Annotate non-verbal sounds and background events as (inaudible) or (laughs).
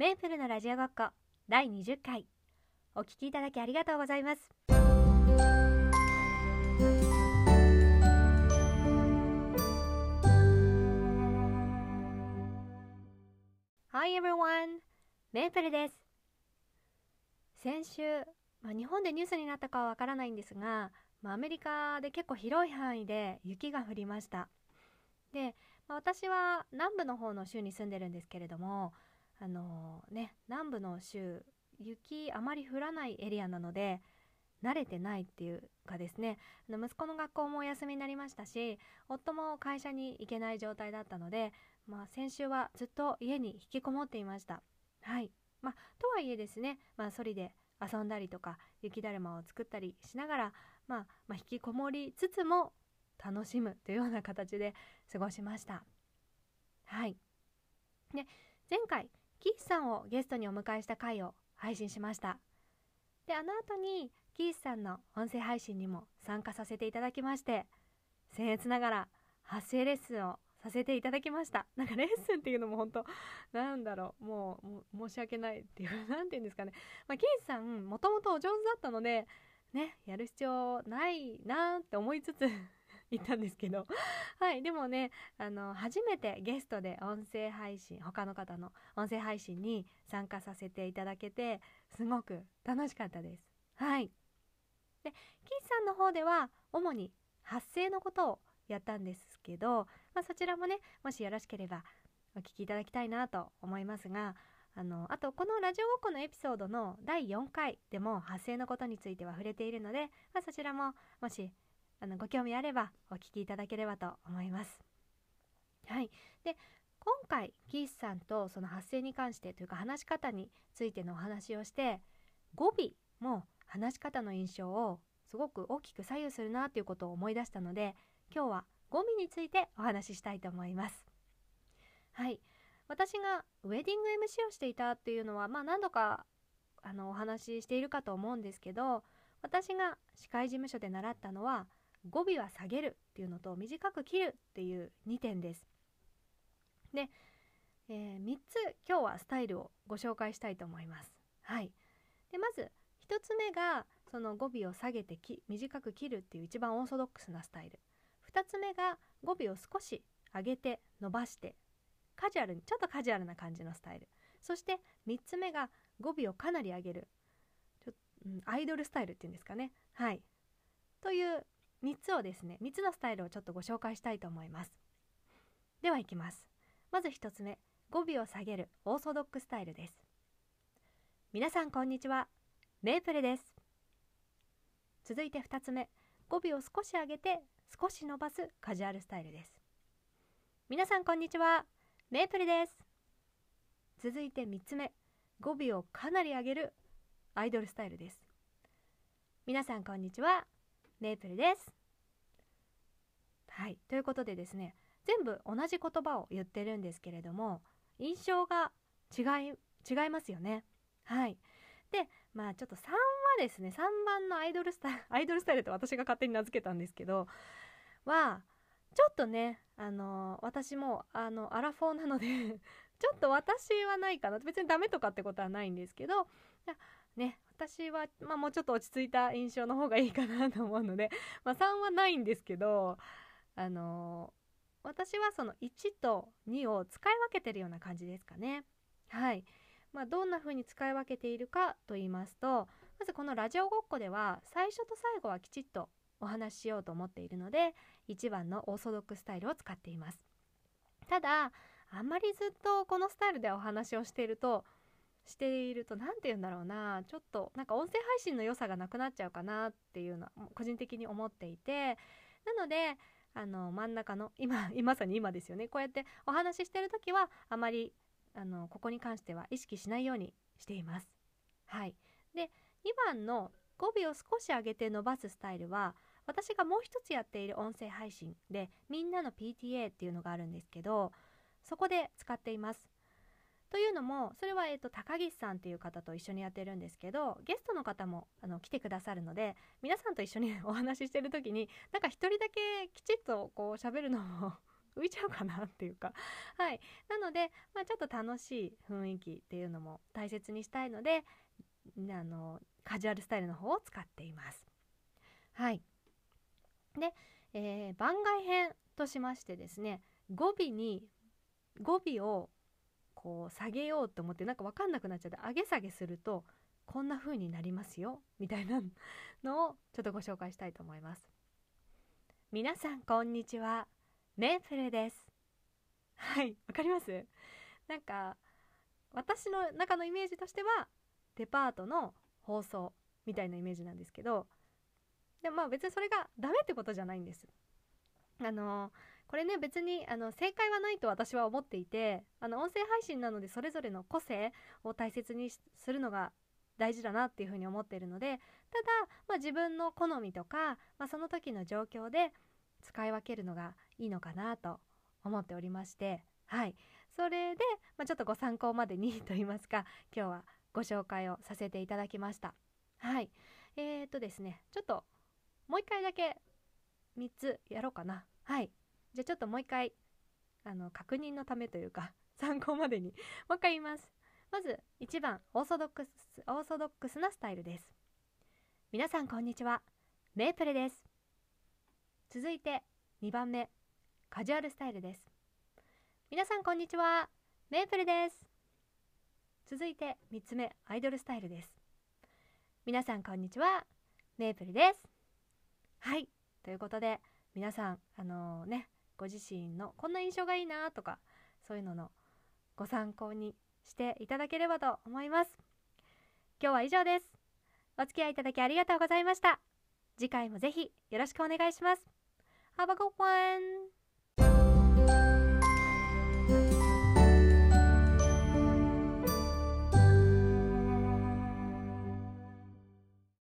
メープルのラジオごっこ第20回。お聞きいただきありがとうございます。Hi everyone! メープルです。先週、まあ、日本でニュースになったかはわからないんですが、まあ、アメリカで結構広い範囲で雪が降りました。で、まあ、私は南部の方の州に住んでるんですけれどもあのー、ね南部の州雪あまり降らないエリアなので慣れてないっていうかですねあの息子の学校もお休みになりましたし夫も会社に行けない状態だったので、まあ、先週はずっと家に引きこもっていました。はい。まあとはいえですね、まあ、ソリで遊んだりとか雪だるまを作ったりしながら、まあ、まあ、引きこもりつつも楽しむというような形で過ごしました。はい。で前回キースさんをゲストにお迎えした回を配信しました。であの後にキースさんの音声配信にも参加させていただきまして僭越ながら発声レッスンをさせていただきました。なんかレッスンっていうのも本当なんだろうもう申し訳ないっていう (laughs) 何て言うんですかね、まあ、キースさんもともとお上手だったのでねやる必要ないなって思いつつ (laughs) 行ったんですけど。はい。でもねあの初めてゲストで音声配信他の方の音声配信に参加させていただけてすごく楽しかったです。はい。でキーさんの方では主に発声のことをやったんですけど、まあ、そちらもねもしよろしければお聞きいただきたいなと思いますがあのあとこのラジオごっこのエピソードの第4回でも発声のことについては触れているので、まあ、そちらももしあのご興味あればお聞きいただければと思います。はい、で今回キースさんとその発声に関してというか話し方についてのお話をして語尾も話し方の印象をすごく大きく左右するなということを思い出したので今日は語尾についてお話ししたいと思います。はい私がウェディング MC をしていたっていうのは、まあ、何度かあのお話ししているかと思うんですけど私が司会事務所で習ったのは語尾は下げるっていうのと短く切るっていう2点です。で、えー、3つ今日はスタイルをご紹介したいと思います。はい、でまず1つ目がその語尾を下げてき短く切るっていう一番オーソドックスなスタイル。2つ目が語尾を少し上げて伸ばしてカジュアルにちょっとカジュアルな感じのスタイル。そして3つ目が語尾をかなり上げるちょ、うん、アイドルスタイルっていうんですかね。はい。という3つをですね3つのスタイルをちょっとご紹介したいと思います。ではいきます。まず1つ目語尾を下げるオーソドックスタイルです。皆さんこんにちはメープルです。続いて2つ目語尾を少し上げて少し伸ばすカジュアルスタイルです。皆さんこんにちはメープルです。続いて3つ目語尾をかなり上げるアイドルスタイルです。皆さんこんにちはメープルです。はい、ということでですね全部同じ言葉を言ってるんですけれども印象が違い違いますよね。はい、でまあちょっと3はですね3番のアイドルスタイル (laughs) アイドルスタイルって私が勝手に名付けたんですけどはちょっとねあの私もあのアラフォーなのでちょっと私はないかな別にダメとかってことはないんですけどね私は、まあ、もうちょっと落ち着いた印象の方がいいかなと思うので、(laughs) まあ、3はないんですけどあのー、私はその1と2を使い分けてるような感じですかね。はい。まあ、どんな風に使い分けているかと言いますとまずこのラジオごっこでは最初と最後はきちっとお話ししようと思っているので1番のオーソドックスタイルを使っています。ただあんまりずっとこのスタイルでお話をしているとしていると何て言うんだろうな。ちょっとなんか音声配信の良さがなくなっちゃうかなっていうのは個人的に思っていて。なのであの真ん中の (laughs) 今まさに (laughs) 今ですよね。こうやってお話ししてる時はあまりあのここに関しては意識しないようにしています。はい、で2番の語尾を少し上げて伸ばすスタイルは私がもう一つやっている音声配信でみんなの PTA っていうのがあるんですけどそこで使っています。というのもそれは、えーと、高岸さんっていう方と一緒にやってるんですけどゲストの方もあの来てくださるので皆さんと一緒に (laughs) お話ししてる時になんか一人だけきちっとこう喋るのも (laughs) 浮いちゃうかなっていうか。はい。なので、まあ、ちょっと楽しい雰囲気っていうのも大切にしたいのであのカジュアルスタイルの方を使っています。はい。で、えー、番外編としましてですね語尾に語尾をこう下げようと思ってなんか分かんなくなっちゃって上げ下げするとこんな風になりますよみたいなのをちょっとご紹介したいと思います。皆さんこんにちはメープルです。はいわかります？なんか私の中のイメージとしてはデパートの放送みたいなイメージなんですけどでもまあ別にそれがダメってことじゃないんです。あのこれね別にあの正解はないと私は思っていてあの音声配信なのでそれぞれの個性を大切にするのが大事だなっていうふうに思っているのでただ、まあ、自分の好みとか、まあ、その時の状況で使い分けるのがいいのかなと思っておりましてはい。それで、まあ、ちょっとご参考までにと言いますか今日はご紹介をさせていただきました。はい。えー、っとですねちょっともう一回だけ3つやろうかな。はい。じゃあちょっともう一回あの確認のためというか (laughs) 参考までにもう一回言います。まず1番オーソドックスオーソドックスなスタイルです。皆さんこんにちは。メープルです。続いて2番目カジュアルスタイルです。皆さんこんにちは。メープルです。続いて3つ目アイドルスタイルです。皆さんこんにちは。メープルです。はい。ということで皆さんあのー、ねご自身のこんな印象がいいなとかそういうののご参考にしていただければと思います。今日は以上です。お付き合いいただきありがとうございました。次回もぜひよろしくお願いします。Have a good one!